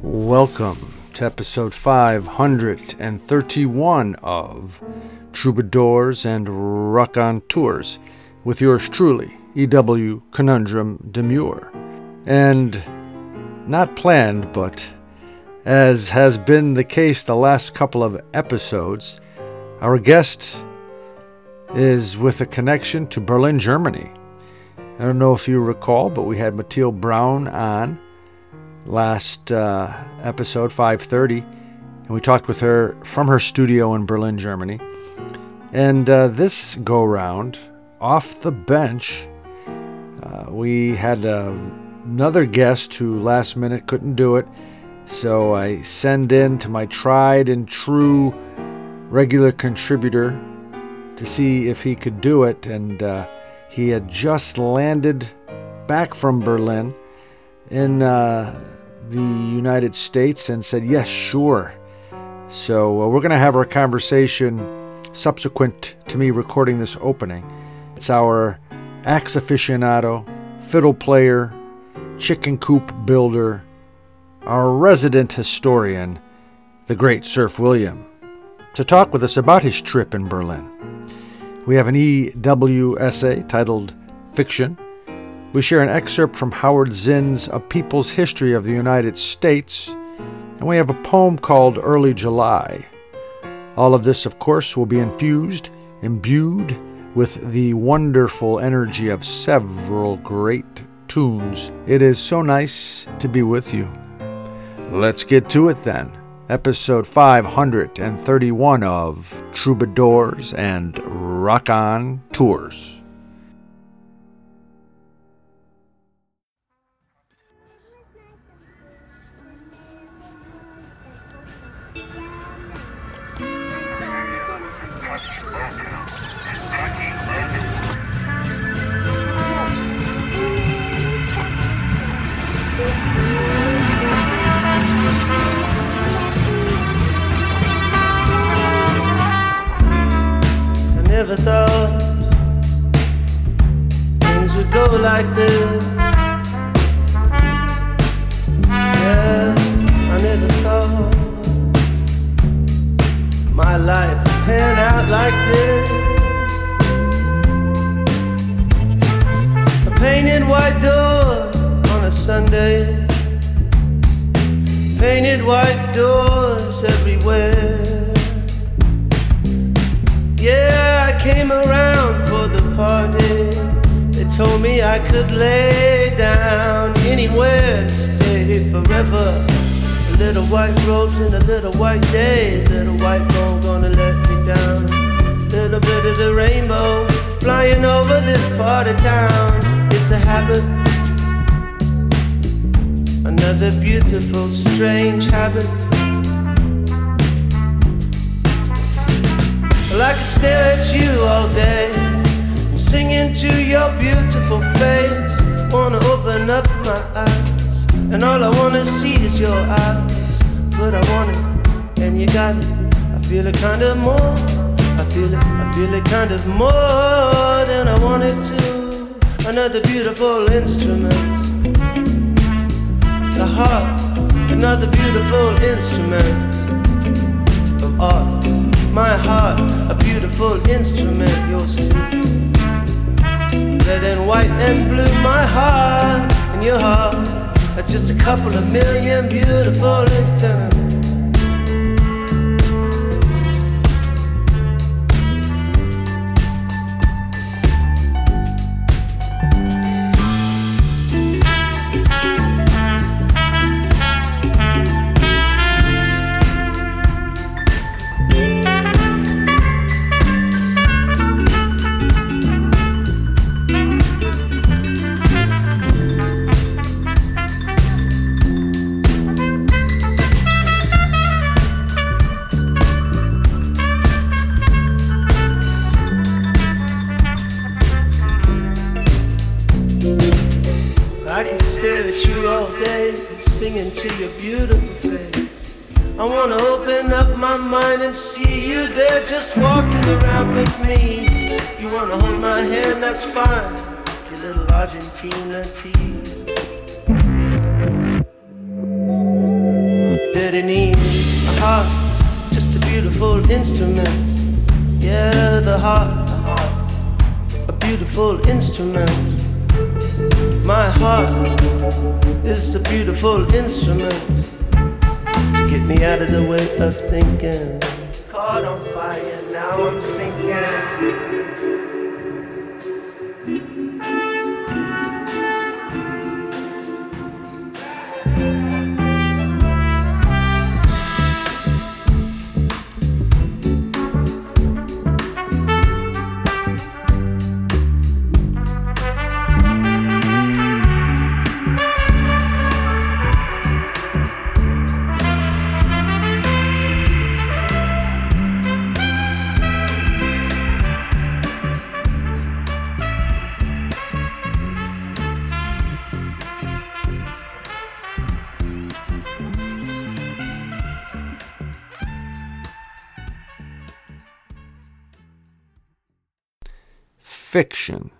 Welcome to episode 531 of Troubadours and Raconteurs with yours truly, E.W. Conundrum Demure. And not planned, but as has been the case the last couple of episodes, our guest is with a connection to Berlin, Germany. I don't know if you recall, but we had Mathilde Brown on last uh, episode 530 and we talked with her from her studio in berlin germany. And uh, this go round off the bench uh, we had uh, another guest who last minute couldn't do it. So i send in to my tried and true regular contributor to see if he could do it. And uh, he had just landed back from berlin in uh, the United States and said, Yes, sure. So uh, we're going to have our conversation subsequent to me recording this opening. It's our axe aficionado, fiddle player, chicken coop builder, our resident historian, the great Serf William, to talk with us about his trip in Berlin. We have an EW essay titled Fiction we share an excerpt from Howard Zinn's A People's History of the United States, and we have a poem called Early July. All of this, of course, will be infused, imbued with the wonderful energy of several great tunes. It is so nice to be with you. Let's get to it then. Episode 531 of Troubadours and Rock On never like this. A painted white door on a Sunday. Painted white doors everywhere. Yeah, I came around for the party. They told me I could lay down anywhere and stay forever. A little white rose and a little white day. Little white moon gonna let me down. Little bit of the rainbow flying over this part of town. It's a habit. Another beautiful, strange habit. Well, I could stare at you all day and sing into your beautiful face. Wanna open up my eyes, and all I wanna see is your eyes. But I want it, and you got it. I feel it kind of more. I feel it, I feel it kind of more than I wanted to. Another beautiful instrument. The heart, another beautiful instrument of art my heart, a beautiful instrument, yours too. Red and white and blue, my heart and your heart are just a couple of million beautiful antennas. Dirty need. A heart, just a beautiful instrument. Yeah, the heart, the heart, a beautiful instrument. My heart is a beautiful instrument to get me out of the way of thinking. Caught on fire, now I'm sinking. Fiction.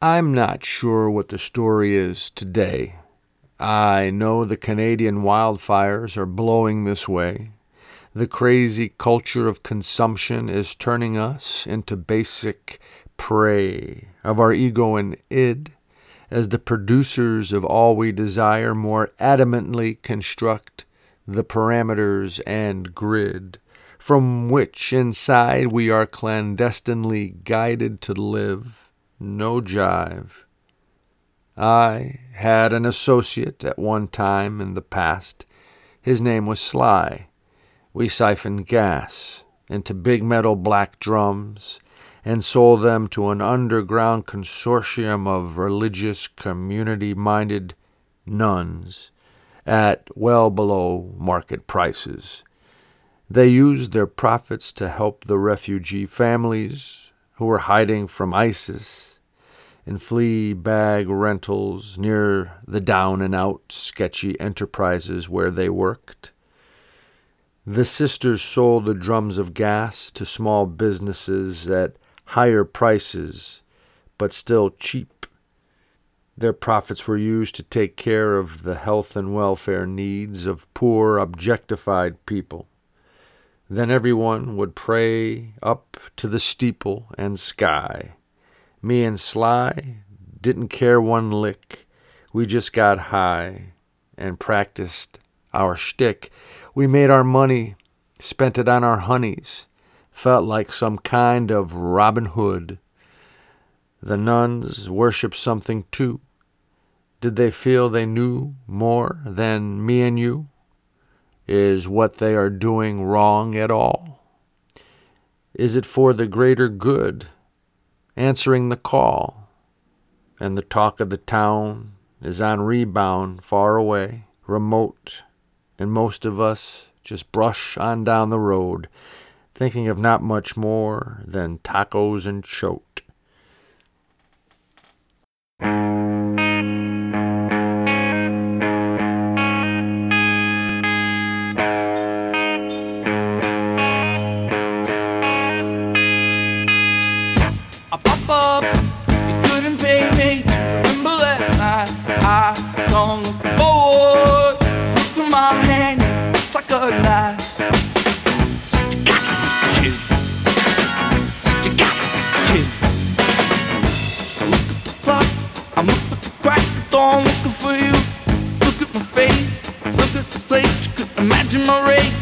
I'm not sure what the story is today. I know the Canadian wildfires are blowing this way. The crazy culture of consumption is turning us into basic prey of our ego and id as the producers of all we desire more adamantly construct the parameters and grid from which inside we are clandestinely guided to live. No jive. I had an associate at one time in the past. His name was Sly. We siphoned gas into big metal black drums and sold them to an underground consortium of religious community minded nuns at well below market prices. They used their profits to help the refugee families who were hiding from ISIS in flea bag rentals near the down and out sketchy enterprises where they worked. The sisters sold the drums of gas to small businesses at higher prices, but still cheap. Their profits were used to take care of the health and welfare needs of poor, objectified people. Then everyone would pray up to the steeple and sky. Me and Sly didn't care one lick. We just got high and practiced our shtick. We made our money, spent it on our honeys, felt like some kind of Robin Hood. The nuns worshiped something too. Did they feel they knew more than me and you? Is what they are doing wrong at all? Is it for the greater good? Answering the call, and the talk of the town is on rebound far away, remote, and most of us just brush on down the road, thinking of not much more than tacos and chote. memory.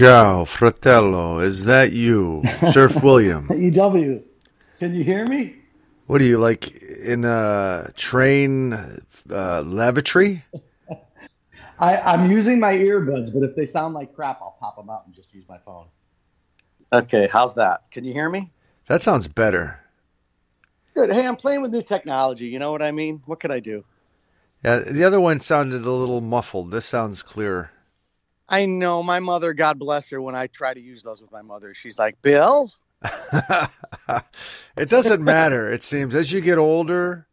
Ciao, fratello. Is that you, Serf William? EW, can you hear me? What are you like in a train uh, lavatory? I, I'm using my earbuds, but if they sound like crap, I'll pop them out and just use my phone. Okay, how's that? Can you hear me? That sounds better. Good. Hey, I'm playing with new technology. You know what I mean? What could I do? Yeah, the other one sounded a little muffled. This sounds clearer. I know my mother, God bless her, when I try to use those with my mother, she's like, Bill? it doesn't matter, it seems. As you get older,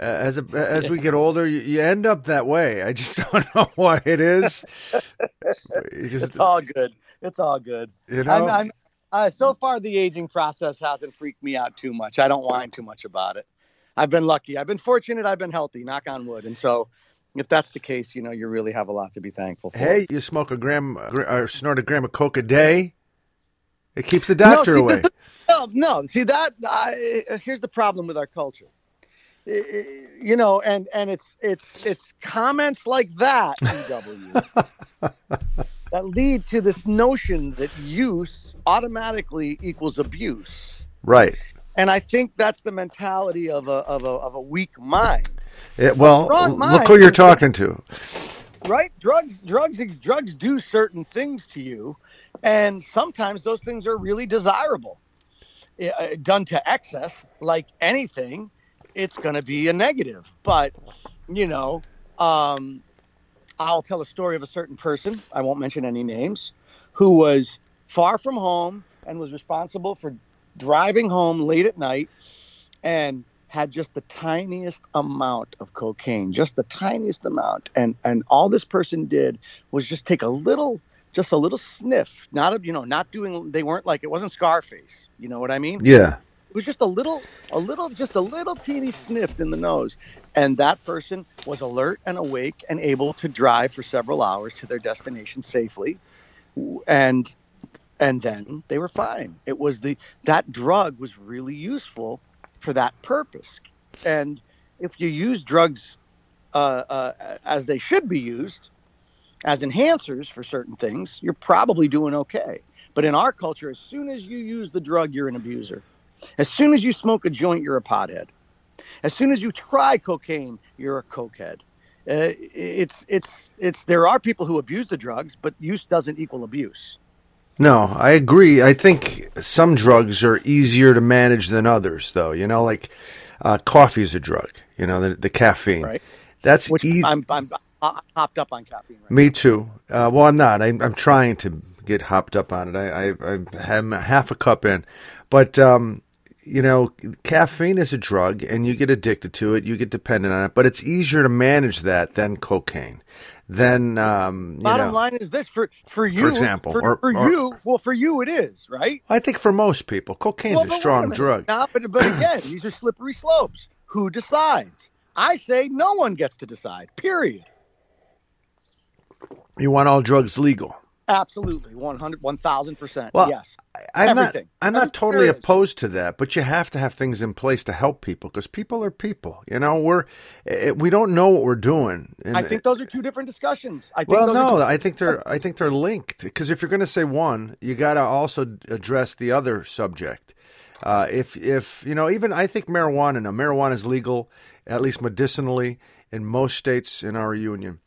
uh, as a, as we get older, you, you, end up that way. I just don't know why it is. Just, it's all good. It's all good. You know, I'm, I'm, uh, so far the aging process hasn't freaked me out too much. I don't whine too much about it. I've been lucky. I've been fortunate. I've been healthy. Knock on wood. And so, if that's the case, you know, you really have a lot to be thankful for. Hey, you smoke a gram uh, or uh, snort a gram of coke a day. It keeps the doctor no, see, away. The, no, no, see that. I, here's the problem with our culture. You know, and and it's it's it's comments like that, EW, that lead to this notion that use automatically equals abuse. Right. And I think that's the mentality of a of a of a weak mind. It, well, look who you're talking to. Right? Drugs drugs drugs do certain things to you and sometimes those things are really desirable. Uh, done to excess, like anything, it's going to be a negative. But, you know, um, I'll tell a story of a certain person, I won't mention any names, who was far from home and was responsible for driving home late at night and had just the tiniest amount of cocaine, just the tiniest amount. And and all this person did was just take a little just a little sniff, not a, you know, not doing. They weren't like it wasn't Scarface. You know what I mean? Yeah. It was just a little, a little, just a little teeny sniff in the nose, and that person was alert and awake and able to drive for several hours to their destination safely, and and then they were fine. It was the that drug was really useful for that purpose, and if you use drugs uh, uh, as they should be used, as enhancers for certain things, you're probably doing okay. But in our culture, as soon as you use the drug, you're an abuser. As soon as you smoke a joint, you're a pothead. As soon as you try cocaine, you're a cokehead. Uh, it's it's it's there are people who abuse the drugs, but use doesn't equal abuse. No, I agree. I think some drugs are easier to manage than others, though. You know, like uh, coffee is a drug. You know, the, the caffeine. Right. That's Which easy. I'm, I'm uh, hopped up on caffeine. Right Me now. too. Uh, well, I'm not. I'm, I'm, trying to get hopped up on it. I, I, I am half a cup in, but um, you know, caffeine is a drug, and you get addicted to it. You get dependent on it, but it's easier to manage that than cocaine. Then, um, bottom know, line is this for for you, for example, for, or, for or, you. Well, for you, it is right. I think for most people, cocaine's well, a strong a drug. Now, but but again, these are slippery slopes. Who decides? I say no one gets to decide. Period. You want all drugs legal? Absolutely, 100, 1000%. Well, yes. I'm Everything. not. I'm not totally opposed to that, but you have to have things in place to help people because people are people. You know, we're eh, we don't know what we're doing. And I think those are two different discussions. I think well, no, I think they're I think they're linked because if you're going to say one, you got to also address the other subject. Uh, if if you know, even I think marijuana. Now, marijuana is legal, at least medicinally, in most states in our union.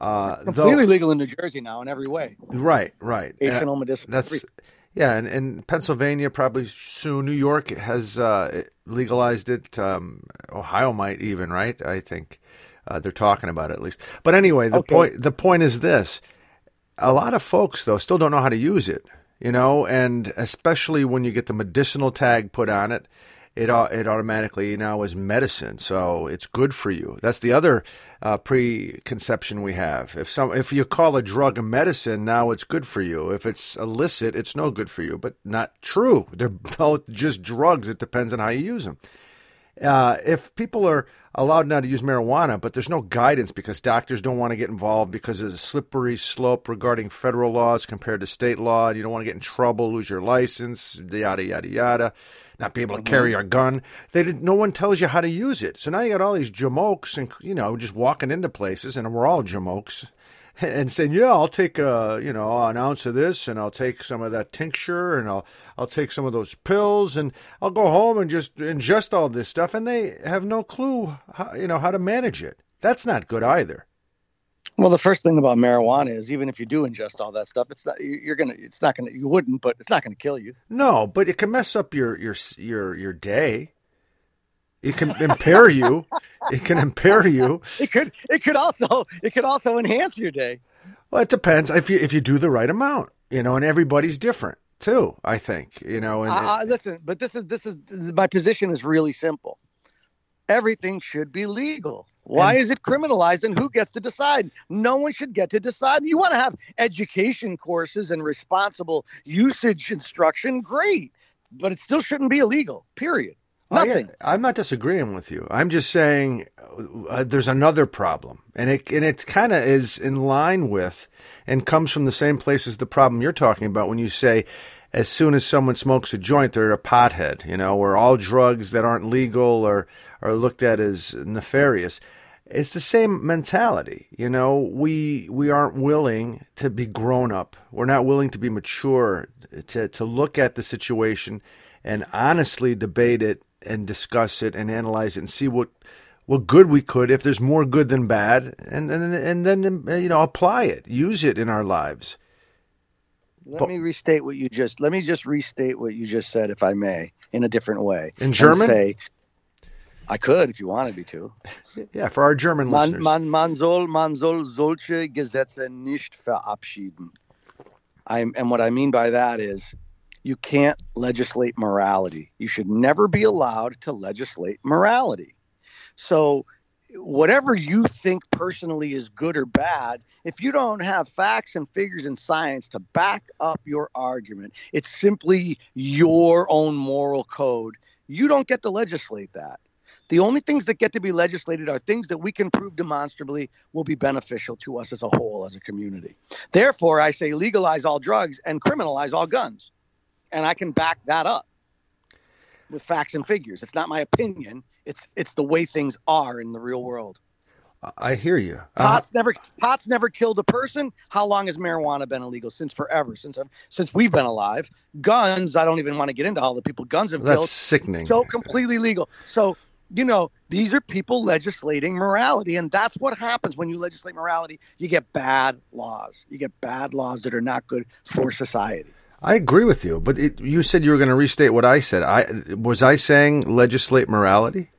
Uh, completely though, legal in New Jersey now in every way. Right, right. Recreational, uh, medicinal. That's everything. yeah, and, and Pennsylvania probably soon. New York has uh, legalized it. Um, Ohio might even, right? I think uh, they're talking about it at least. But anyway, the Okay. point the point is this: a lot of folks though still don't know how to use it. You know, and especially when you get the medicinal tag put on it, it it automatically now is medicine, so it's good for you. That's the other uh, preconception we have. If some if you call a drug a medicine, now it's good for you. If it's illicit, it's no good for you. But not true. They're both just drugs. It depends on how you use them. Uh, if people are allowed now to use marijuana, but there's no guidance because doctors don't want to get involved because there's a slippery slope regarding federal laws compared to state law. And you don't want to get in trouble, lose your license, yada yada yada, not be able to carry a gun. They did, no one tells you how to use it. So now you got all these jamokes and you know just walking into places, and we're all jamokes. And saying, "Yeah, I'll take a you know an ounce of this, and I'll take some of that tincture, and I'll I'll take some of those pills, and I'll go home and just ingest all this stuff," and they have no clue, how, you know, how to manage it. That's not good either. Well, the first thing about marijuana is even if you do ingest all that stuff, it's not you're gonna it's not gonna you wouldn't, but it's not gonna kill you. No, but it can mess up your your your your day. It can impair you. It can impair you. It could it could also it could also enhance your day. Well, it depends if you if you do the right amount, you know, and everybody's different too. I think you know. And uh, listen, but this is this is my position is really simple. Everything should be legal. Why is it criminalized and who gets to decide? No one should get to decide. You want to have education courses and responsible usage instruction, great, but it still shouldn't be illegal, period. Nothing. I, am not disagreeing with you. I'm just saying uh, there's another problem, and it and it kind of is in line with and comes from the same place as the problem you're talking about when you say as soon as someone smokes a joint, they're a pothead, you know, where all drugs that aren't legal are, are looked at as nefarious it's the same mentality. You know, we we aren't willing to be grown up. We're not willing to be mature to to look at the situation and honestly debate it and discuss it and analyze it and see what what good we could if there's more good than bad and and and then you know apply it, use it in our lives. Let but, me restate what you just let me just restate what you just said if I may in a different way. In German say I could if you wanted me to. Yeah, for our German man, listeners. Man, man soll, man soll solche Gesetze nicht verabschieden. I'm, and what I mean by that is you can't legislate morality. You should never be allowed to legislate morality. So, whatever you think personally is good or bad, if you don't have facts and figures and science to back up your argument, it's simply your own moral code. You don't get to legislate that. The only things that get to be legislated are things that we can prove demonstrably will be beneficial to us as a whole, as a community. Therefore, I say legalize all drugs and criminalize all guns. And I can back that up with facts and figures. It's not my opinion. It's it's the way things are in the real world. I hear you. Uh, pot's never pot's never killed a person. How long has marijuana been illegal? Since forever. Since since we've been alive. Guns. I don't even want to get into all the people guns have That's killed. sickening. So completely legal. So you know, these are people legislating morality. And that's what happens when you legislate morality. You get bad laws. You get bad laws that are not good for society. I agree with you, but it, you said you were going to restate what I said. I was I saying legislate morality?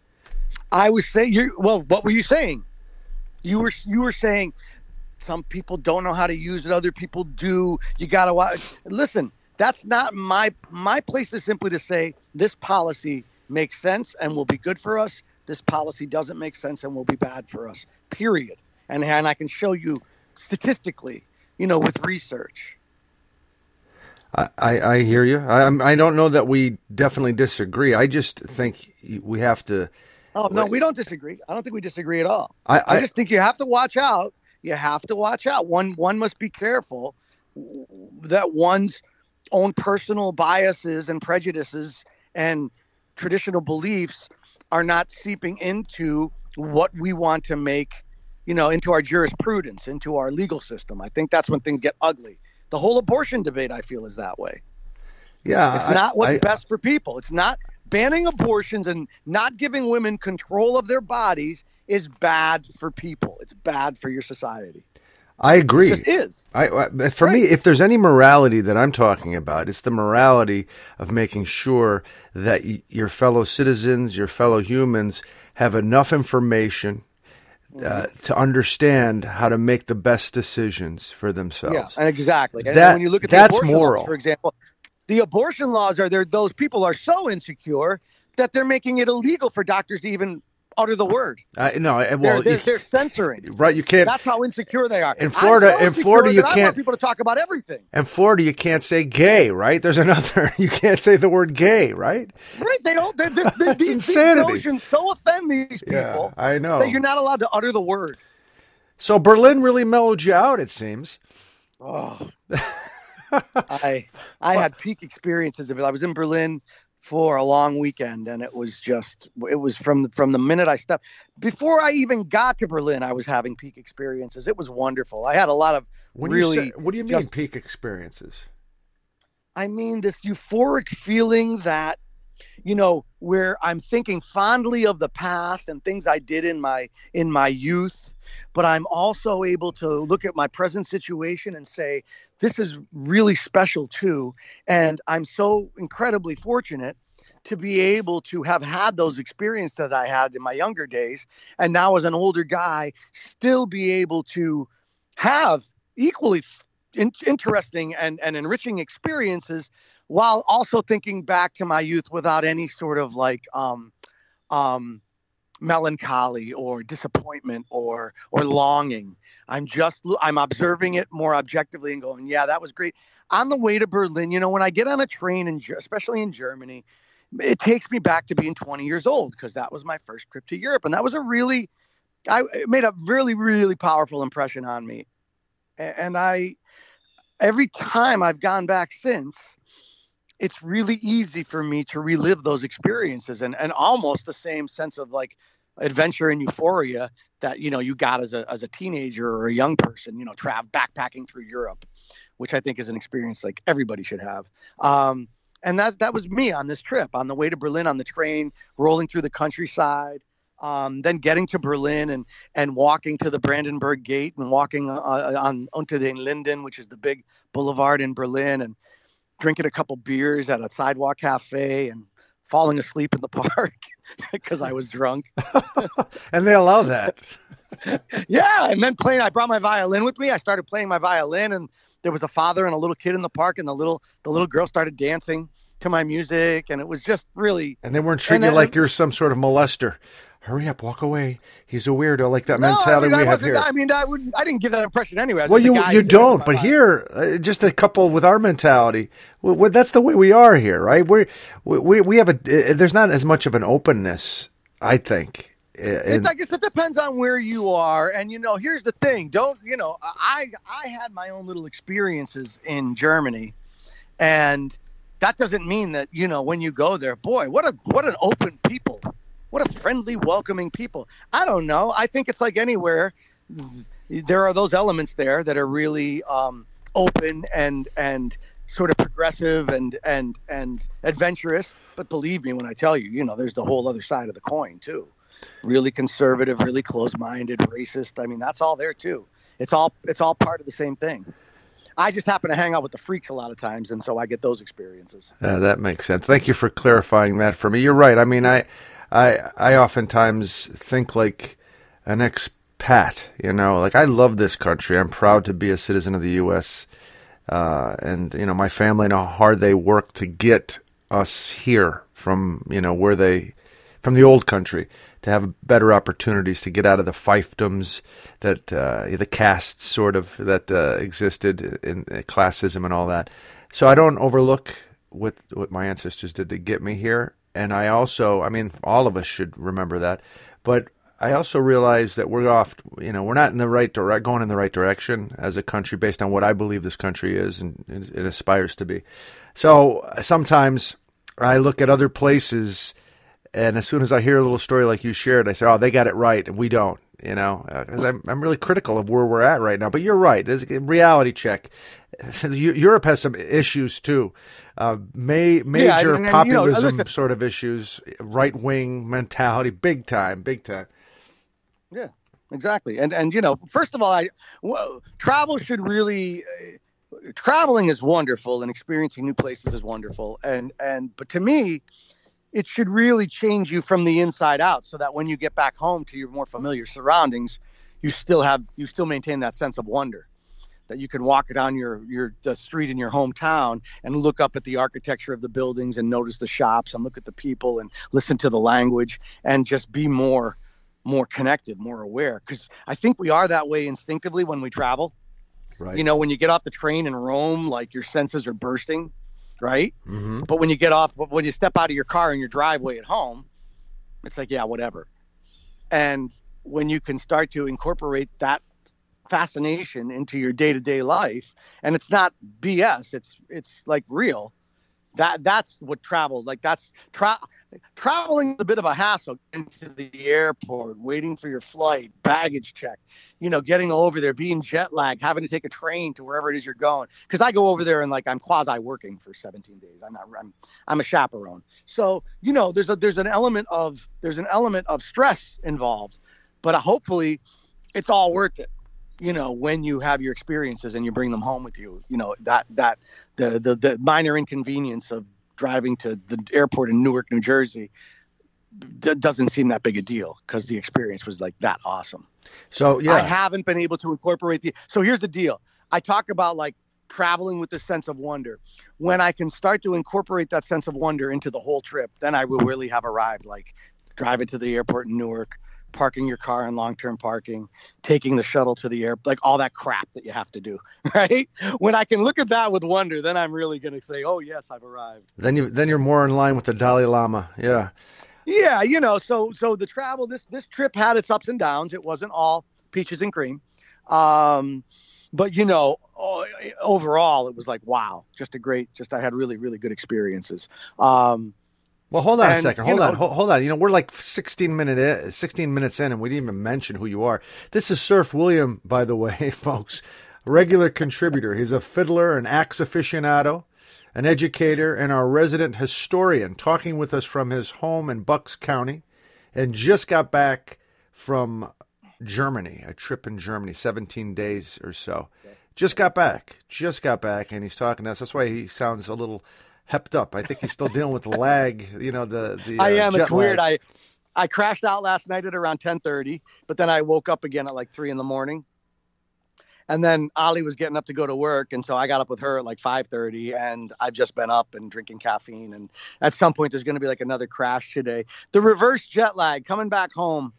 I was saying you well, what were you saying? You were you were saying some people don't know how to use it, other people do. You got to watch. Listen, that's not my my place is simply to say this policy makes sense and will be good for us. This policy doesn't make sense and will be bad for us. Period. And and I can show you statistically, you know, with research. I, I, hear you. I, I don't know that we definitely disagree. I just think we have to. Oh no, we don't disagree. I don't think we disagree at all. I, I, I just think you have to watch out. You have to watch out. One one must be careful that one's own personal biases and prejudices and traditional beliefs are not seeping into what we want to make, you know, into our jurisprudence, into our legal system. I think that's when things get ugly. The whole abortion debate, I feel, is that way. Yeah. It's not what's I, best for people. It's not banning abortions and not giving women control of their bodies is bad for people. It's bad for your society. I agree. It just is. I, for right. me, if there's any morality that I'm talking about, it's the morality of making sure that y- your fellow citizens, your fellow humans, have enough information uh, to understand how to make the best decisions for themselves. Yeah, exactly. And that, when you look at the that's abortion moral. laws, for example, the abortion laws are there. Those people are so insecure that they're making it illegal for doctors to even utter the word. Uh, no, well, they're, they're, they're, censoring. Right, you can't. That's how insecure they are. In Florida, so in Florida, you can't. people to talk about everything. In Florida, you can't say gay. Right? There's another. You can't say the word gay. Right? Right. They don't. This, these, these notions so offend these people. Yeah, I know that you're not allowed to utter the word. So Berlin really mellowed you out. It seems. Oh. I I had peak experiences of it. I was in Berlin for a long weekend, and it was just it was from from the minute I stepped before I even got to Berlin, I was having peak experiences. It was wonderful. I had a lot of When really. you say, what do you mean just- peak experiences? I mean this euphoric feeling that you know where I'm thinking fondly of the past and things I did in my in my youth but I'm also able to look at my present situation and say this is really special too and I'm so incredibly fortunate to be able to have had those experiences that I had in my younger days and now as an older guy still be able to have equally in- interesting and, and enriching experiences while also thinking back to my youth without any sort of like um, um, melancholy or disappointment or or longing. I'm just I'm observing it more objectively and going, yeah, that was great. On the way to Berlin, you know, when I get on a train, in, Ger- especially in Germany, it takes me back to being 20 years old because that was my first trip to Europe, and that was a really, I it made a really really powerful impression on me, and I, every time I've gone back since, it's really easy for me to relive those experiences and and almost the same sense of like adventure and euphoria that you know you got as a as a teenager or a young person you know travel backpacking through Europe which I think is an experience like everybody should have. Um and that that was me on this trip on the way to Berlin on the train rolling through the countryside um, then getting to Berlin and and walking to the Brandenburg Gate and walking uh, on onto the Linden which is the big boulevard in Berlin and drinking a couple beers at a sidewalk cafe and falling asleep in the park because I was drunk. And they allow that. Yeah, and then playing. I brought my violin with me. I started playing my violin, and there was a father and a little kid in the park, and the little the little girl started dancing to my music, and it was just really And they weren't treating you like you're some sort of molester. Hurry up, walk away. He's a weirdo, like that No, mentality I mean, I we have here. I mean, I wouldn't. I didn't give that impression anyway. Well, you you don't, but violin. here, uh, just a couple with our mentality. we we that's the way we are here, right? We're, we we we have a. Uh, there's not as much of an openness, I think. uh, It, I guess it depends on where you are, and you know, here's the thing: don't you know? I I had my own little experiences in Germany, and that doesn't mean that you know when you go there, boy, what a what an open people, what a friendly, welcoming people. I don't know. I think it's like anywhere. There are those elements there that are really um, open and and sort of progressive and and and adventurous. But believe me when I tell you, you know, there's the whole other side of the coin too really conservative, really close-minded, racist. I mean, that's all there too. It's all it's all part of the same thing. I just happen to hang out with the freaks a lot of times, and so I get those experiences. Uh, that makes sense. Thank you for clarifying that for me. You're right. I mean, I, I, I oftentimes think like an expat. You know, like I love this country. I'm proud to be a citizen of the U.S. Uh, and you know, my family and how hard they work to get us here from you know where they, from the old country, to have better opportunities to get out of the fiefdoms that uh, the castes sort of that uh, existed in, in classism and all that. So I don't overlook what what my ancestors did to get me here, and I also, I mean, all of us should remember that. But I also realize that we're off, you know, we're not in the right direct, going in the right direction as a country based on what I believe this country is and it it aspires to be. So sometimes I look at other places, and as soon as I hear a little story like you shared, I say, "Oh, they got it right, and we don't." You know, because I'm I'm really critical of where we're at right now. But you're right. There's a reality check. Europe has some issues too, uh, ma- major and- and, you know, populism listen- sort of issues, right wing mentality, big time, big time. Yeah, exactly. And and you know, first of all, I well, travel should really. Uh, traveling is wonderful, and experiencing new places is wonderful. And and but to me, it should really change you from the inside out, so that when you get back home to your more familiar surroundings, you still have you still maintain that sense of wonder. That you can walk down your your the street in your hometown and look up at the architecture of the buildings and notice the shops and look at the people and listen to the language and just be more more connected, more aware. Because I think we are that way instinctively when we travel. Right. You know, when you get off the train in Rome, like your senses are bursting, right? hmm But when you get off, when you step out of your car in your driveway at home, it's like, yeah, whatever. And when you can start to incorporate that fascination into your day-to-day life, and it's not BS, it's it's like real. That that's what travel like that's tra- traveling a bit of a hassle into the airport waiting for your flight baggage check you know getting over there being jet lagged having to take a train to wherever it is you're going. Because i go over there and like i'm quasi working for 17 days. I'm not i'm i'm a chaperone. So you know there's a there's an element of there's an element of stress involved but hopefully it's all worth it you know when you have your experiences and you bring them home with you you know that that the the, the minor inconvenience of driving to the airport in newark new jersey d- doesn't seem that big a deal because the experience was like that awesome. So yeah, i haven't been able to incorporate the so here's the deal. I talk about like traveling with this sense of wonder. When i can start to incorporate that sense of wonder into the whole trip then i will really have arrived like driving to the airport in newark parking your car in long-term parking taking the shuttle to the air like all that crap that you have to do right when i can look at that with wonder then i'm really going to say oh yes i've arrived then you then you're more in line with the Dalai Lama. Yeah. yeah you know so so the travel this this trip had its ups and downs it wasn't all peaches and cream um but you know overall it was like wow just a great just i had really really good experiences um Well, hold on a second. Hold on. Hold, hold on. You know, we're like 16 minute in, 16 minutes in, and we didn't even mention who you are. This is Serf William, by the way, folks. Regular contributor. He's a fiddler, an axe aficionado, an educator, and our resident historian, talking with us from his home in Bucks County, and just got back from Germany, a trip in Germany, 17 days or so. Just got back. Just got back, and he's talking to us. That's why he sounds a little hepped up. I think he's still dealing with the lag. You know, the the. I uh, am. jet It's weird. I I crashed out last night at around ten thirty, but then I woke up again at like three in the morning. And then Ali was getting up to go to work, and so I got up with her at like five thirty, and I've just been up and drinking caffeine. And at some point, there's going to be like another crash today. The reverse jet lag coming back home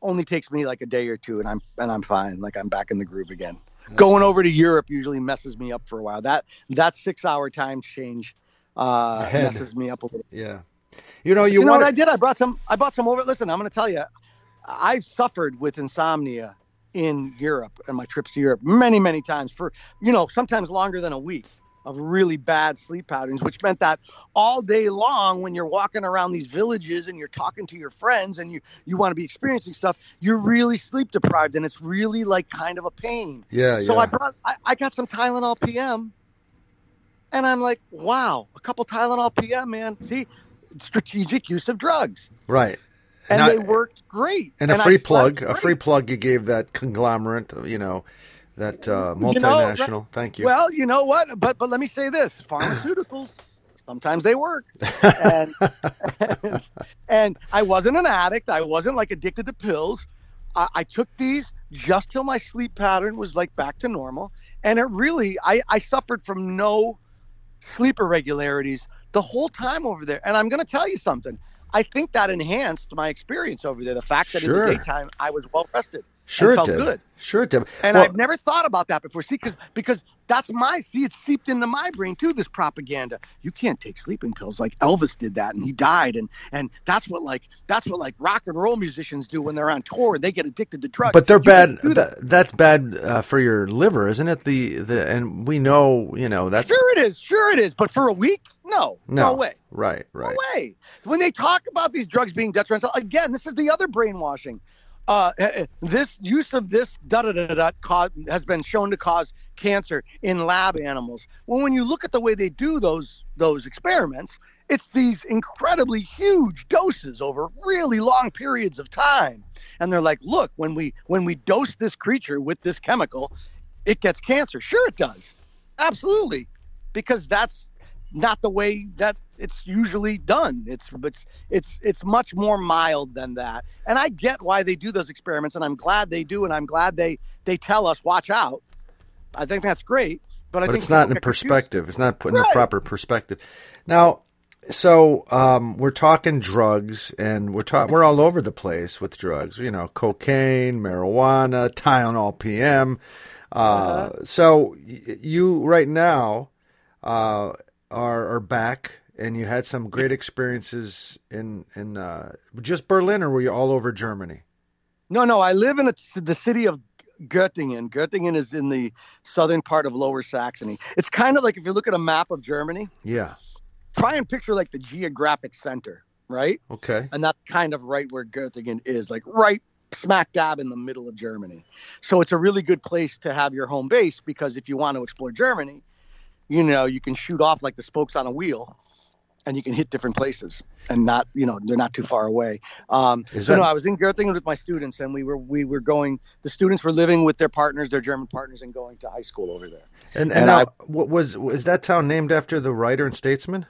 only takes me like a day or two, and I'm and I'm fine. Like I'm back in the groove again. Going over to Europe usually messes me up for a while. That that six hour time change uh, messes me up a little. Yeah. You know, You, you, know want what I did? I brought some. I bought some over. Listen, I'm going to tell you, I've suffered with insomnia in Europe and my trips to Europe many, many times for you know sometimes longer than a week of really bad sleep patterns, which meant that all day long when you're walking around these villages and you're talking to your friends and you you want to be experiencing stuff, you're really sleep deprived and it's really like kind of a pain. Yeah, So yeah. I brought I, I got some Tylenol PM and I'm like, wow, a couple Tylenol PM, man. See, strategic use of drugs. right. And Now- they worked great. And a I free plug, a free plug you gave that conglomerate, you know, that uh, You know, multinational. Thank you. Well, you know what? But but let me say this: pharmaceuticals sometimes they work, and, and and I wasn't an addict. I wasn't like addicted to pills. I, I took these just till my sleep pattern was like back to normal, and it really I I suffered from no sleep irregularities the whole time over there. And I'm going to tell you something. I think that enhanced my experience over there. The fact that Sure. in the daytime I was well rested. Sure it felt did. good. Sure it did. And Well, I've never thought about that before. See, because because that's my see, it's seeped into my brain too. This propaganda. You can't take sleeping pills like Elvis did that, and he died. And and that's what like that's what like rock and roll musicians do when they're on tour. They get addicted to drugs. but they're You bad. can't do that. That, that's bad uh, for your liver, isn't it? The the and we know, you know, that's sure it is. Sure it is. But for a week, no, no, No. way. right, right. No way. When they talk about these drugs being detrimental, again, this is the other brainwashing. Uh, eh, this use of this da da da da has been shown to cause cancer in lab animals. Well, when you look at the way they do those those experiments, it's these incredibly huge doses over really long periods of time, and they're like, look, when we when we dose this creature with this chemical, it gets cancer. Sure, it does, absolutely, because that's not the way that it's usually done. It's it's it's it's much more mild than that. And I get why they do those experiments, and I'm glad they do, and I'm glad they they tell us watch out. I think that's great, but I but think it's not in get confused. perspective. It's not put in the Right. proper perspective. Now, so um, we're talking drugs, and we're talking we're all over the place with drugs. You know, cocaine, marijuana, Tylenol PM. Uh, Uh-huh. So y- you right now uh, are are back, and you had some great experiences in in uh, just Berlin, or were you all over Germany? No, no, I live in a, the city of Göttingen. Göttingen is in the southern part of Lower Saxony. It's kind of like if you look at a map of Germany, Yeah. try and picture like the geographic center, right? Okay. And that's kind of right where Göttingen is, like right smack dab in the middle of Germany. So it's a really good place to have your home base because if you want to explore Germany, you know, you can shoot off like the spokes on a wheel and you can hit different places and not, you know, they're not too far away. Um, Is so that- no, I was in Göttingen with my students and we were, we were going, the students were living with their partners, their German partners and going to high school over there. And and, And now, I- what was is that town named after the writer and statesman?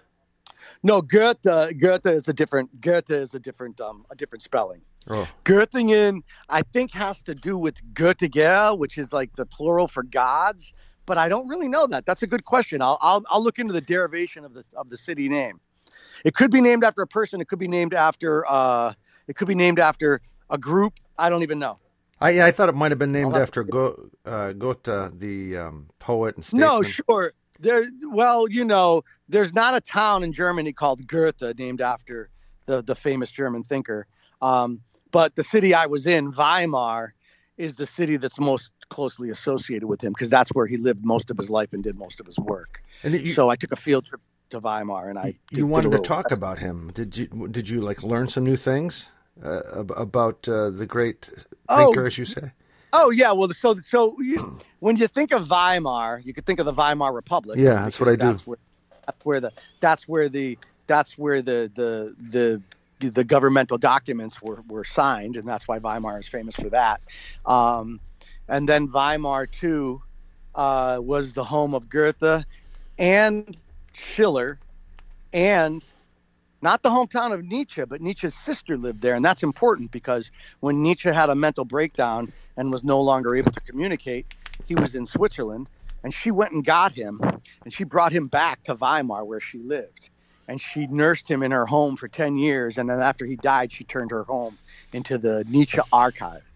No, Goethe, Goethe is a different, Goethe is a different, um, a different spelling. Oh, Göttingen, I think, has to do with Göttiger, which is like the plural for gods. But I don't really know that. That's a good question. I'll, I'll, I'll look into the derivation of the of the city name. It could be named after a person. It could be named after. Uh, it could be named after a group. I don't even know. I I thought it might have been named after Go, uh, Goethe, the um, poet and statesman. No, sure. There. Well, you know, there's not a town in Germany called Goethe named after the the famous German thinker. Um, but the city I was in, Weimar, is the city that's most closely associated with him because that's where he lived most of his life and did most of his work. And you, so I took a field trip to Weimar and I you did- a wanted to talk about him. Did you did you like learn some new things uh, about uh, the great Oh. thinker, as you say? Oh yeah, well, so so you, when you think of Weimar, you could think of the Weimar Republic. Yeah, that's what I do. That's where, that's where the that's where the that's where the the the the governmental documents were were signed, and that's why Weimar is famous for that. Um, and then Weimar too uh, was the home of Goethe and Schiller, and not the hometown of Nietzsche, but Nietzsche's sister lived there, and that's important because when Nietzsche had a mental breakdown and was no longer able to communicate, he was in Switzerland, and she went and got him, and she brought him back to Weimar where she lived, and she nursed him in her home for ten years, and then after he died, she turned her home into the Nietzsche archive.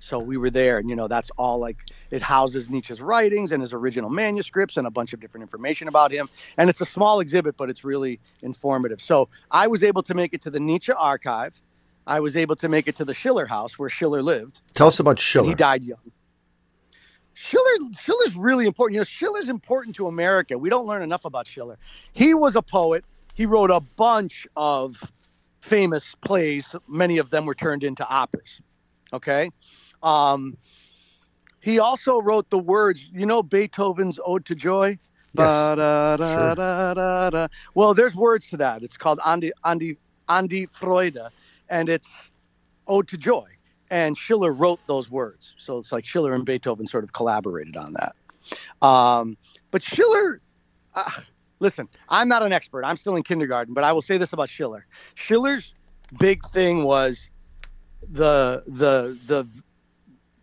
So we were there, and you know that's all like it houses Nietzsche's writings and his original manuscripts and a bunch of different information about him. And it's a small exhibit, but it's really informative. So I was able to make it to the Nietzsche archive. I was able to make it to the Schiller house where Schiller lived. Tell us about and Schiller. He died young. Schiller Schiller's really important. You know, Schiller's important to America. We don't learn enough about Schiller. He was a poet. He wrote a bunch of famous plays. Many of them were turned into operas. Okay. Um, he also wrote the words, you know, Beethoven's Ode to Joy? Yes, Ba-da-da-da-da-da. Well, there's words to that. It's called Andi, Andi, An die Freude, and it's Ode to Joy. And Schiller wrote those words. So it's like Schiller and Beethoven sort of collaborated on that. Um, but Schiller, uh, listen, I'm not an expert. I'm still in kindergarten, but I will say this about Schiller. Schiller's big thing was the the the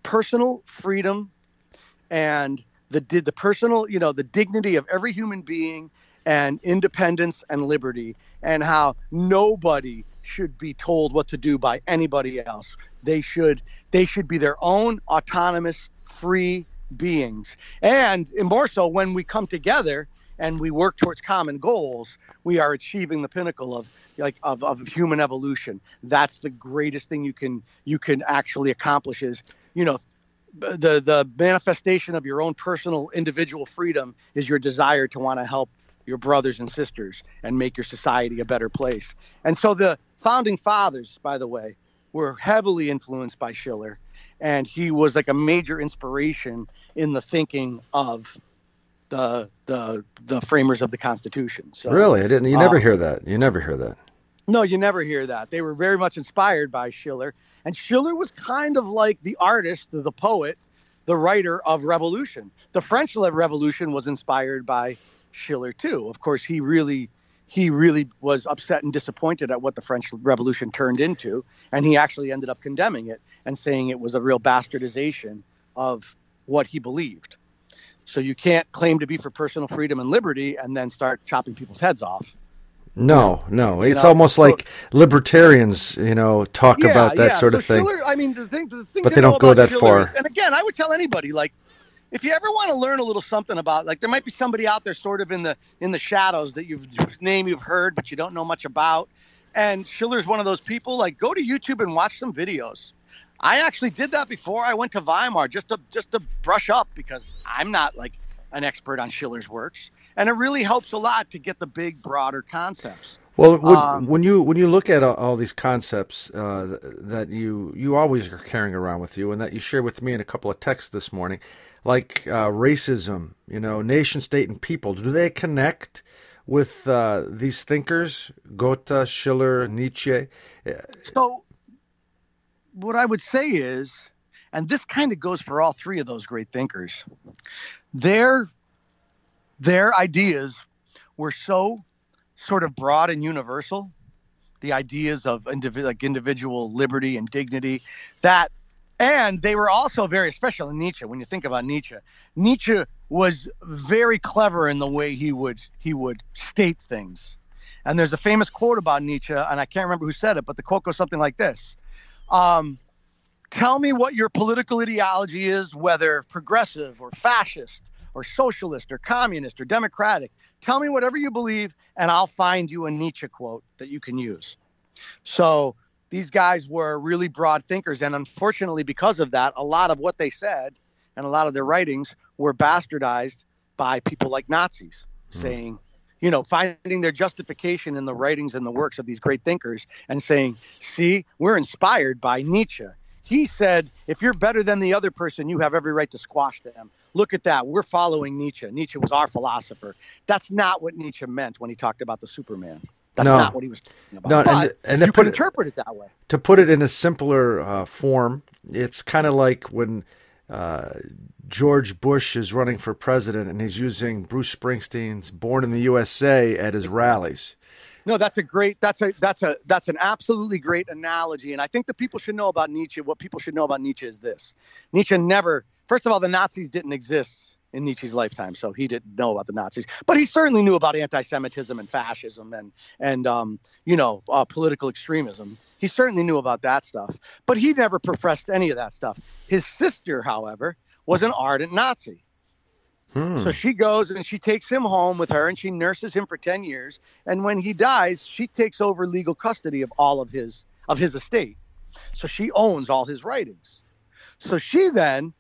personal freedom and the did the personal you know the dignity of every human being and independence and liberty and how nobody should be told what to do by anybody else. They should they should be their own autonomous free beings. And, and more so when we come together and we work towards common goals we are achieving the pinnacle of like of, of human evolution. That's the greatest thing you can you can actually accomplish is you know the the manifestation of your own personal individual freedom is your desire to want to help your brothers and sisters and make your society a better place. And so the founding fathers, by the way, were heavily influenced by Schiller, and he was like a major inspiration in the thinking of the the the framers of the Constitution. So really, I didn't. You never Uh, hear that. You never hear that. no, you never hear that. They were very much inspired by Schiller. And Schiller was kind of like the artist, the poet, the writer of Revolution. The French Revolution was inspired by Schiller too. Of course, he really he really was upset and disappointed at what the French Revolution turned into, and he actually ended up condemning it and saying it was a real bastardization of what he believed. So you can't claim to be for personal freedom and liberty and then start chopping people's heads off. No, no. It's know, almost like libertarians, you know, talk about that sort so of thing. Schiller, I mean, the thing, the thing But they don't go that Schiller far. is- and again, I would tell anybody, like, if you ever want to learn a little something about, like, there might be somebody out there, sort of in the in the shadows that you've whose name you've heard, but you don't know much about. And Schiller's one of those people. Like, go to YouTube and watch some videos. I actually did that before I went to Weimar, just to just to brush up because I'm not like an expert on Schiller's works, and it really helps a lot to get the big, broader concepts. Well, when, um, when you when you look at all, these concepts uh, that you you always are carrying around with you, and that you share with me in a couple of texts this morning, like uh, racism, you know, nation state and people, do they connect with uh, these thinkers, Goethe, Schiller, Nietzsche? So, what I would say is, and this kind of goes for all three of those great thinkers, their their ideas were so sort of broad and universal the ideas of like individual liberty and dignity that and they were also very special in Nietzsche. When you think about Nietzsche Nietzsche was very clever in the way he would he would state things. And there's a famous quote about Nietzsche and I can't remember who said it but the quote goes something like this um, tell me what your political ideology is whether progressive or fascist or socialist or communist or democratic Tell me whatever you believe, and I'll find you a Nietzsche quote that you can use. So these guys were really broad thinkers. And unfortunately, because of that, a lot of what they said and a lot of their writings were bastardized by people like Nazis, mm. saying, you know, finding their justification in the writings and the works of these great thinkers and saying, see, we're inspired by Nietzsche. He said, if you're better than the other person, you have every right to squash them. Look at that. We're following Nietzsche. Nietzsche was our philosopher. That's not what Nietzsche meant when he talked about the Superman. That's no. not what he was talking about. No, but and, and you could interpret it that way. To put it in a simpler uh, form, it's kind of like when uh, George Bush is running for president and he's using Bruce Springsteen's "Born in the USA" at his rallies. No, that's a great. That's a that's a that's an absolutely great analogy, and I think that people should know about Nietzsche. What people should know about Nietzsche is this: Nietzsche never. First of all, the Nazis didn't exist in Nietzsche's lifetime, so he didn't know about the Nazis. But he certainly knew about anti-Semitism and fascism and and um, you know uh, political extremism. He certainly knew about that stuff, but he never professed any of that stuff. His sister, however, was an ardent Nazi. Hmm. So she goes and she takes him home with her and she nurses him for 10 years. And when he dies, she takes over legal custody of all of his of his estate. So she owns all his writings. So she then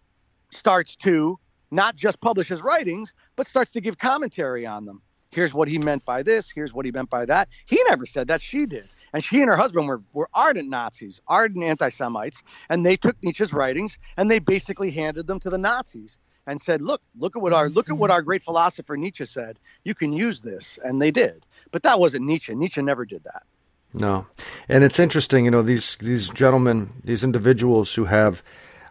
starts to not just publish his writings, but starts to give commentary on them. Here's what he meant by this. Here's what he meant by that. He never said that. She did. And she and her husband were, were ardent Nazis, ardent anti Semites. And they took Nietzsche's writings and they basically handed them to the Nazis and said, "Look, look at what our look at what our great philosopher Nietzsche said. You can use this," and they did. But that wasn't Nietzsche. Nietzsche never did that. No, and it's interesting, you know, these these gentlemen, these individuals who have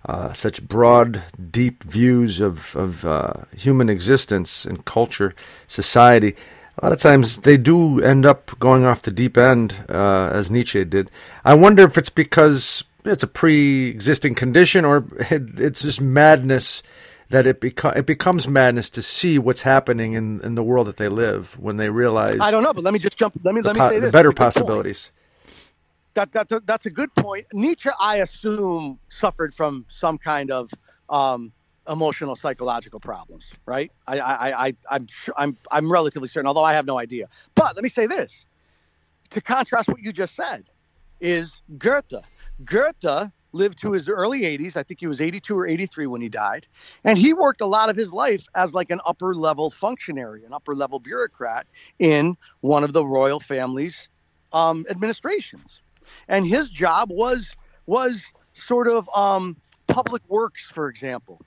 uh, such broad, deep views of of uh, human existence and culture, society. A lot of times they do end up going off the deep end, uh, as Nietzsche did. I wonder if it's because it's a pre-existing condition or it's just madness that it beco- it becomes madness to see what's happening in, in the world that they live when they realize. I don't know, but let me just jump. Let me let me po- say this. better possibilities. That, that that's a good point. Nietzsche, I assume, suffered from some kind of um, emotional psychological problems, right? I I I I'm sure, I'm I'm relatively certain, although I have no idea. But let me say this: to contrast what you just said, is Goethe. Goethe lived to his early 80s. I think he was 82 or 83 when he died. And he worked a lot of his life as like an upper level functionary, an upper level bureaucrat in one of the royal family's um, administrations. And his job was was sort of um, public works, for example.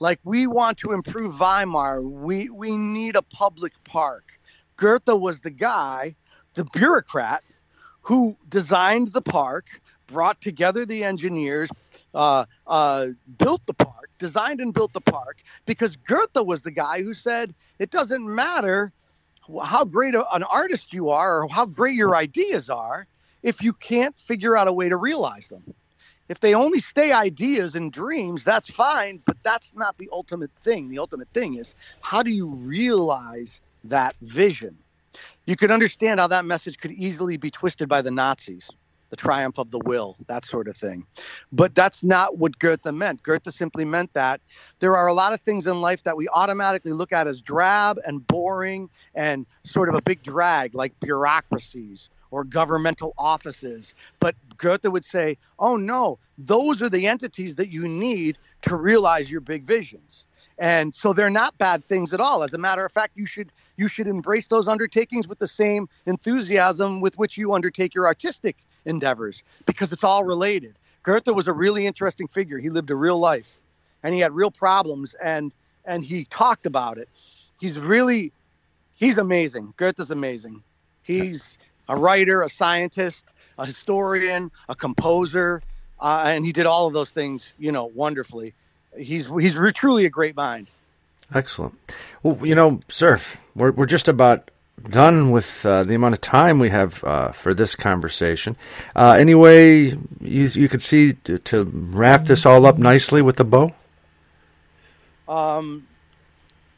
Like we want to improve Weimar, we we need a public park. Goethe was the guy, the bureaucrat, who designed the park, brought together the engineers, uh, uh, built the park, designed and built the park, because Goethe was the guy who said it doesn't matter how great a, an artist you are or how great your ideas are if you can't figure out a way to realize them. If they only stay ideas and dreams, that's fine, but that's not the ultimate thing. The ultimate thing is how do you realize that vision? You can understand how that message could easily be twisted by the Nazis the triumph of the will, that sort of thing. But that's not what Goethe meant. Goethe simply meant that there are a lot of things in life that we automatically look at as drab and boring and sort of a big drag, like bureaucracies or governmental offices. But Goethe would say, oh no, those are the entities that you need to realize your big visions. and so they're not bad things at all. As a matter of fact, you should you should embrace those undertakings with the same enthusiasm with which you undertake your artistic endeavors because it's all related. Goethe was a really interesting figure. He lived a real life and he had real problems and and he talked about it. He's really he's amazing. Goethe's amazing. He's a writer, a scientist, a historian, a composer, uh, and he did all of those things, you know, wonderfully. He's he's truly a great mind. Excellent. Well, you know, Serf, we're we're just about done with uh, the amount of time we have uh, for this conversation. Uh, anyway, you, you could see to, to, wrap this all up nicely with the bow. Um,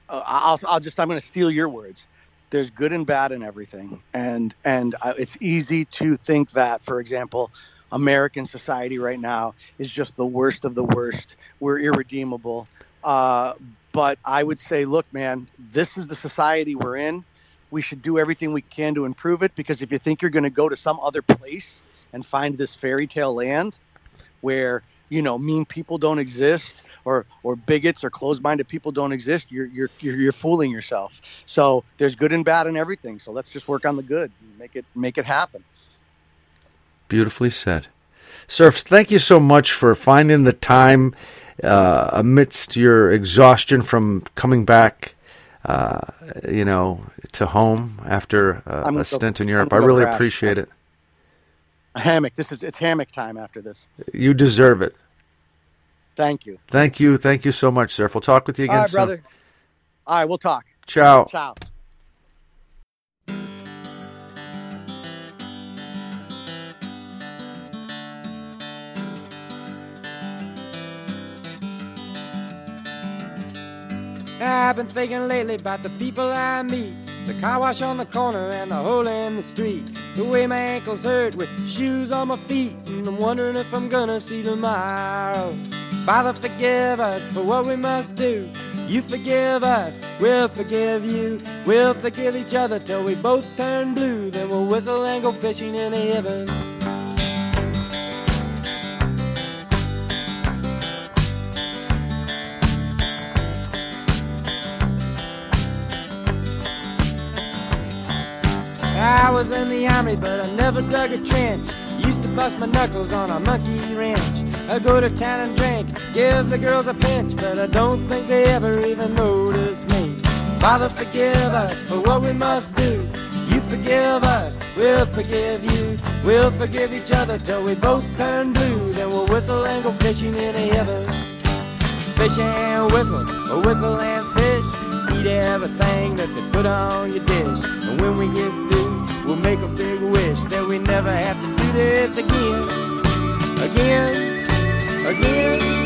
uh, I'll I'll just I'm going to steal your words. There's good and bad in everything, and and uh, it's easy to think that, for example, American society right now is just the worst of the worst. We're irredeemable. Uh, but I would say, look, man, this is the society we're in. We should do everything we can to improve it because if you think you're going to go to some other place and find this fairy tale land where, you know, mean people don't exist or or bigots or closed-minded people don't exist, you're you're you're, fooling yourself. So there's good and bad in everything. So let's just work on the good, and make it make it happen. Beautifully said. Serfs, thank you so much for finding the time uh, amidst your exhaustion from coming back, uh, you know, to home after uh, a stint in Europe. I really crash. appreciate it. A hammock. This is it's hammock time after this. You deserve it. Thank you. Thank you. Thank you so much, sir. We'll talk with you again All right, soon. brother. All right, we'll talk. Ciao. Ciao. I've been thinking lately about the people I meet. The car wash on the corner and the hole in the street. The way my ankles hurt with shoes on my feet. And I'm wondering if I'm gonna see tomorrow. Father, forgive us for what we must do. You forgive us, we'll forgive you. We'll forgive each other till we both turn blue. Then we'll whistle and go fishing in heaven. Was in the army, but I never dug a trench. Used to bust my knuckles on a monkey wrench. I go to town and drink, give the girls a pinch, but I don't think they ever even notice me. Father, forgive us for what we must do. You forgive us, we'll forgive you. We'll forgive each other till we both turn blue. Then we'll whistle and go fishing in heaven. Fish and whistle, a whistle and fish. Eat everything that they put on your dish. And when we get through, We'll make a big wish that we never have to do this again. Again, again.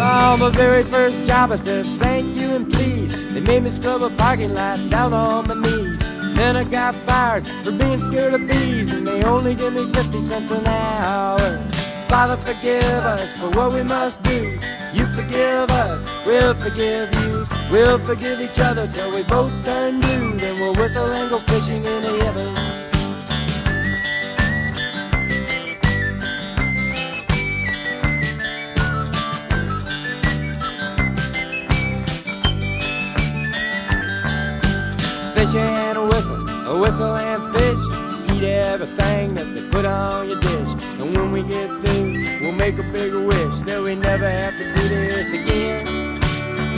On my very first job, I said thank you and please. They made me scrub a parking lot down on my knees. Then I got fired for being scared of bees, and they only give me 50 cents an hour. Father, forgive us for what we must do. You forgive us, we'll forgive you. We'll forgive each other till we both turn blue. Then we'll whistle and go fishing in the heaven. Fish and a whistle, a whistle and fish. Eat everything that they put on your dish. And when we get through, we'll make a bigger wish that we never have to do this again,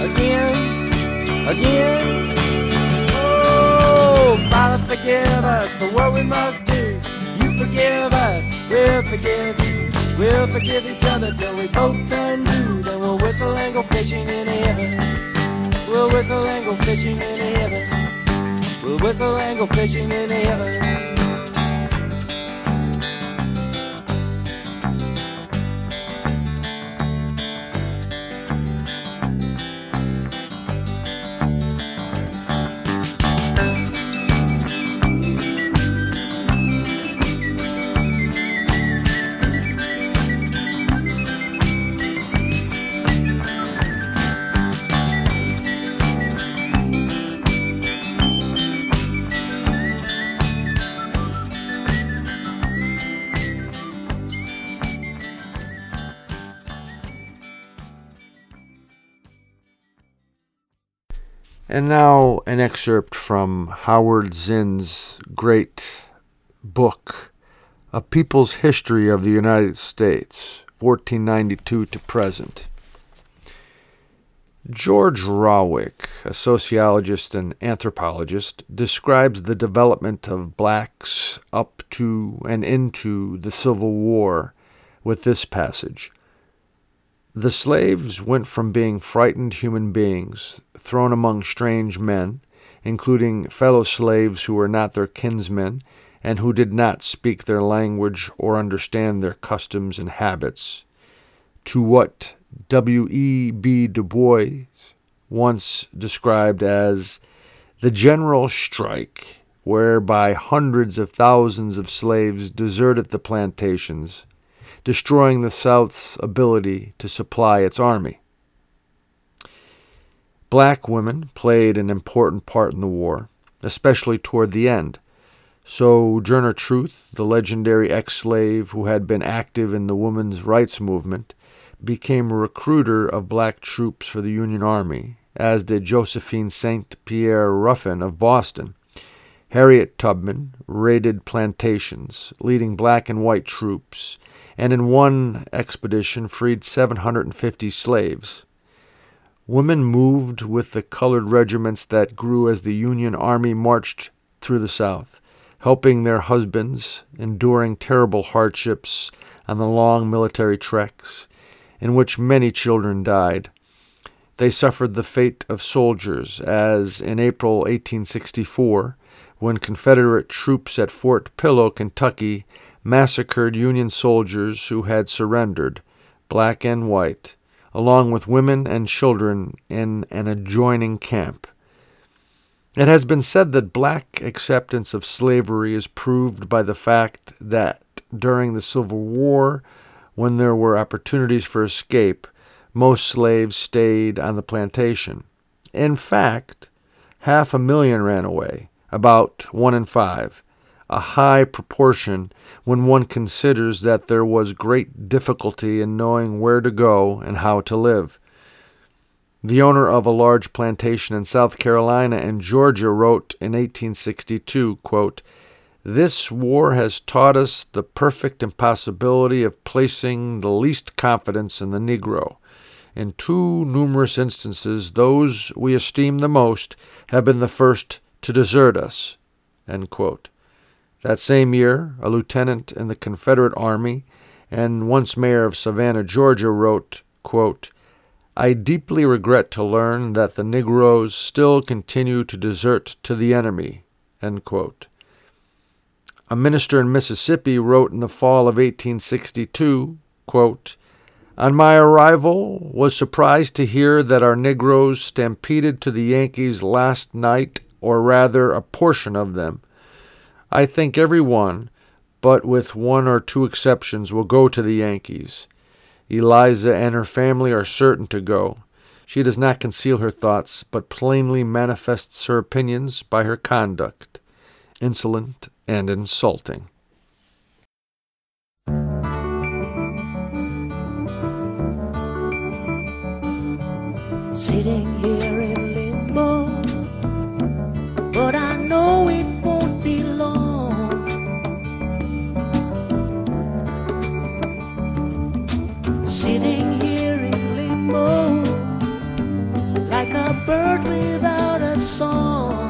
again, again. Oh, Father, forgive us for what we must do. You forgive us, we'll forgive you. We'll forgive each other till we both turn blue. Then we'll whistle and go fishing in heaven. We'll whistle and go fishing in heaven. We'll whistle and go fishing in heaven. And now an excerpt from Howard Zinn's great book, A People's History of the United States, 1492 to present. George Rawick, a sociologist and anthropologist, describes the development of blacks up to and into the Civil War with this passage. The slaves went from being frightened human beings, thrown among strange men, including fellow slaves who were not their kinsmen and who did not speak their language or understand their customs and habits, to what W. E. B. Du Bois once described as the general strike, whereby hundreds of thousands of slaves deserted the plantations destroying the South's ability to supply its army. Black women played an important part in the war, especially toward the end. Sojourner Truth, the legendary ex slave who had been active in the women's rights movement, became a recruiter of black troops for the Union Army, as did Josephine St. Pierre Ruffin of Boston. Harriet Tubman raided plantations, leading black and white troops, and in one expedition freed 750 slaves. Women moved with the colored regiments that grew as the Union Army marched through the South, helping their husbands, enduring terrible hardships on the long military treks, in which many children died. They suffered the fate of soldiers, as in April 1864, when Confederate troops at Fort Pillow, Kentucky, massacred Union soldiers who had surrendered, black and white, along with women and children in an adjoining camp. It has been said that black acceptance of slavery is proved by the fact that during the Civil War, when there were opportunities for escape, most slaves stayed on the plantation. In fact, half a million ran away, about one in five, a high proportion when one considers that there was great difficulty in knowing where to go and how to live. The owner of a large plantation in South Carolina and Georgia wrote in 1862, quote, This war has taught us the perfect impossibility of placing the least confidence in the Negro. In two numerous instances, those we esteem the most have been the first to desert us. End quote. That same year, a lieutenant in the Confederate Army and once mayor of Savannah, Georgia, wrote, quote, I deeply regret to learn that the Negroes still continue to desert to the enemy. A minister in Mississippi wrote in the fall of 1862, quote, On my arrival, was surprised to hear that our Negroes stampeded to the Yankees last night, or rather a portion of them. I think every one, but with one or two exceptions, will go to the Yankees. Eliza and her family are certain to go. She does not conceal her thoughts, but plainly manifests her opinions by her conduct, insolent and insulting. Sitting here in limbo, but I know it sitting here in limbo like a bird without a song.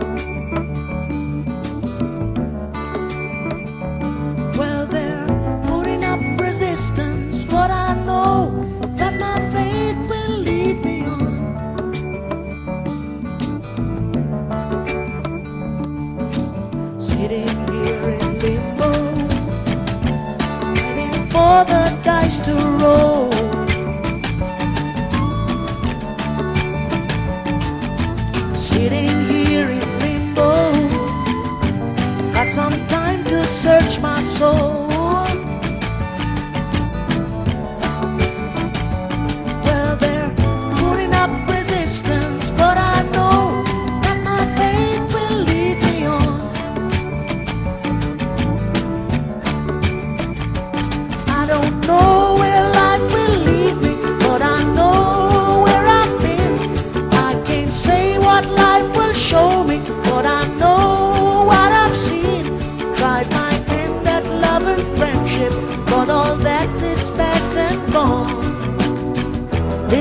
Well, they're putting up resistance, but I know that my faith will lead me on. Sitting here in limbo, waiting for the dice to roll. Search my soul.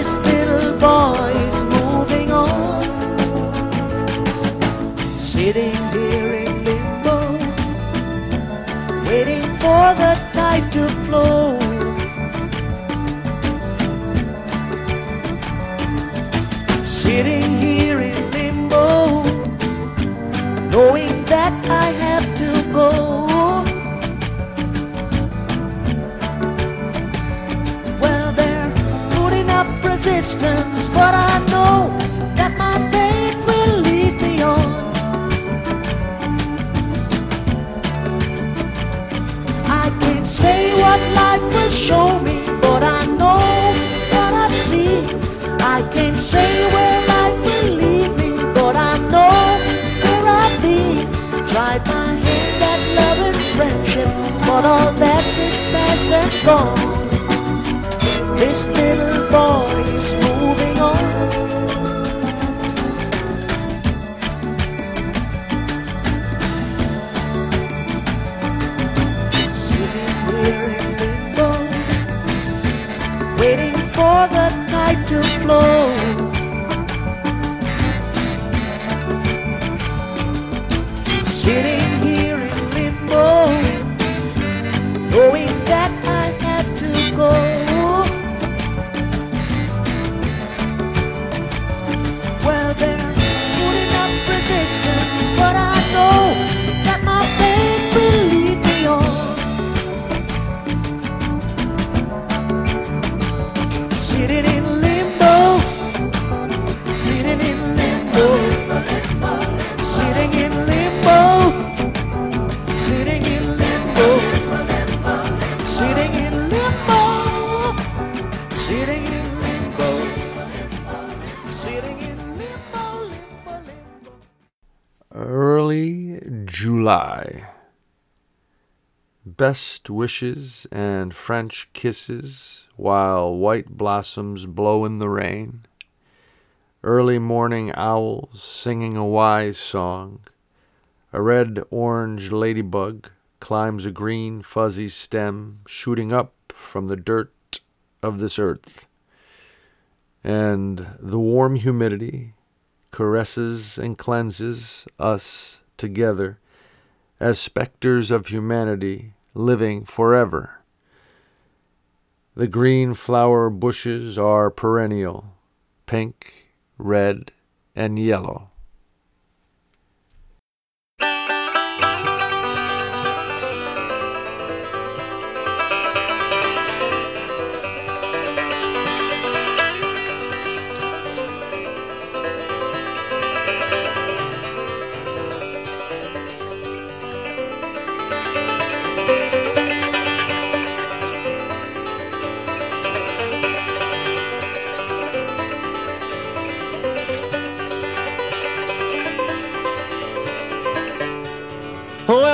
This little boy is moving on, sitting here in limbo, waiting for the tide to flow. Resistance, but I know that my fate will lead me on. I can't say what life will show me, but I know what I've seen. I can't say where life will lead me, but I know where I've been. Tried my hand at love and friendship, but all that is past and gone. This little boy is moving on. Sitting here in limbo, waiting for the tide to flow. Sitting here in limbo, knowing Best wishes and French kisses while white blossoms blow in the rain. Early morning owls singing a wise song. A red orange ladybug climbs a green fuzzy stem shooting up from the dirt of this earth. And the warm humidity caresses and cleanses us together as specters of humanity living forever. The green flower bushes are perennial, pink, red, and yellow.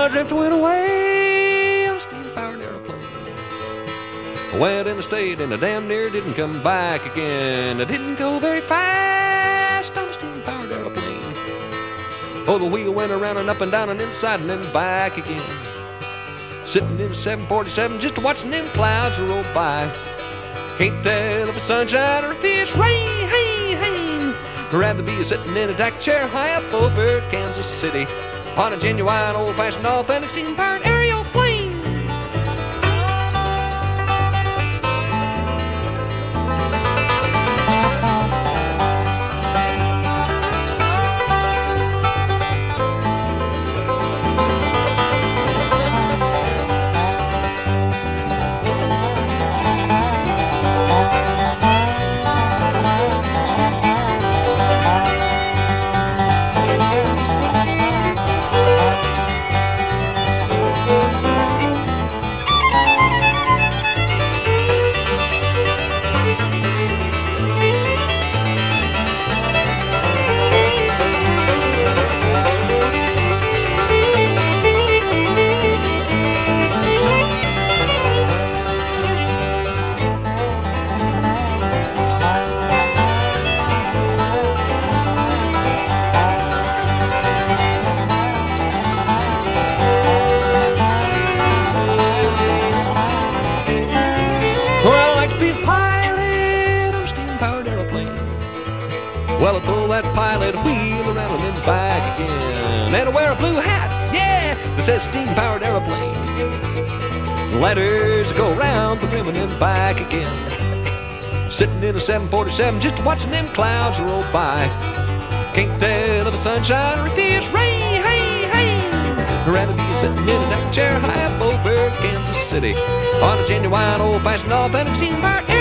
I went away on a steam powered aeroplane. I went in the state and I damn near didn't come back again. I didn't go very fast on a steam powered aeroplane. Oh, the wheel went around and up and down and inside and then back again. Sitting in a 747 just watching them clouds roll by. Can't tell if it's sunshine or if it's rain. Hey, hey. I'd rather be sitting in a deck chair high up over Kansas City on a genuine old-fashioned authentic steam-powered aerial 747, just watching them clouds roll by. Can't tell if the sunshine or if it's rain, hey, hey. I'd rather be sitting in a deck chair high up over Kansas City on a genuine old-fashioned authentic steamboat.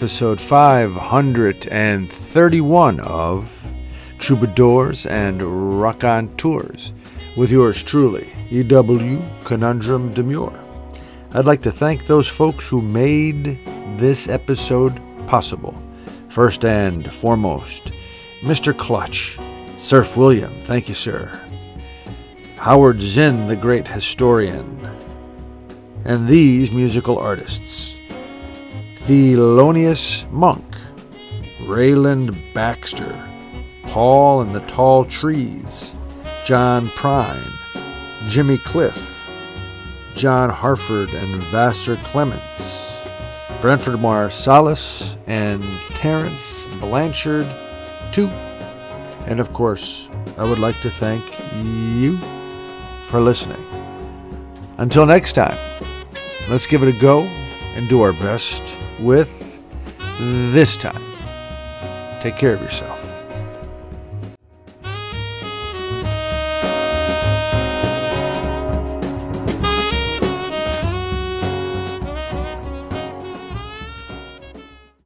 Episode 531 of Troubadours and Raconteurs, with yours truly, E.W. Conundrum Demure. I'd like to thank those folks who made this episode possible. First and foremost, Mr. Clutch, Serf William, thank you, sir. Howard Zinn, the great historian, and these musical artists. Thelonious Monk, Rayland Baxter, Paul and the Tall Trees, John Prine, Jimmy Cliff, John Hartford and Vassar Clements, Branford Marsalis and Terence Blanchard, too. And of course, I would like to thank you for listening. Until next time, let's give it a go and do our best with this time. Take care of yourself.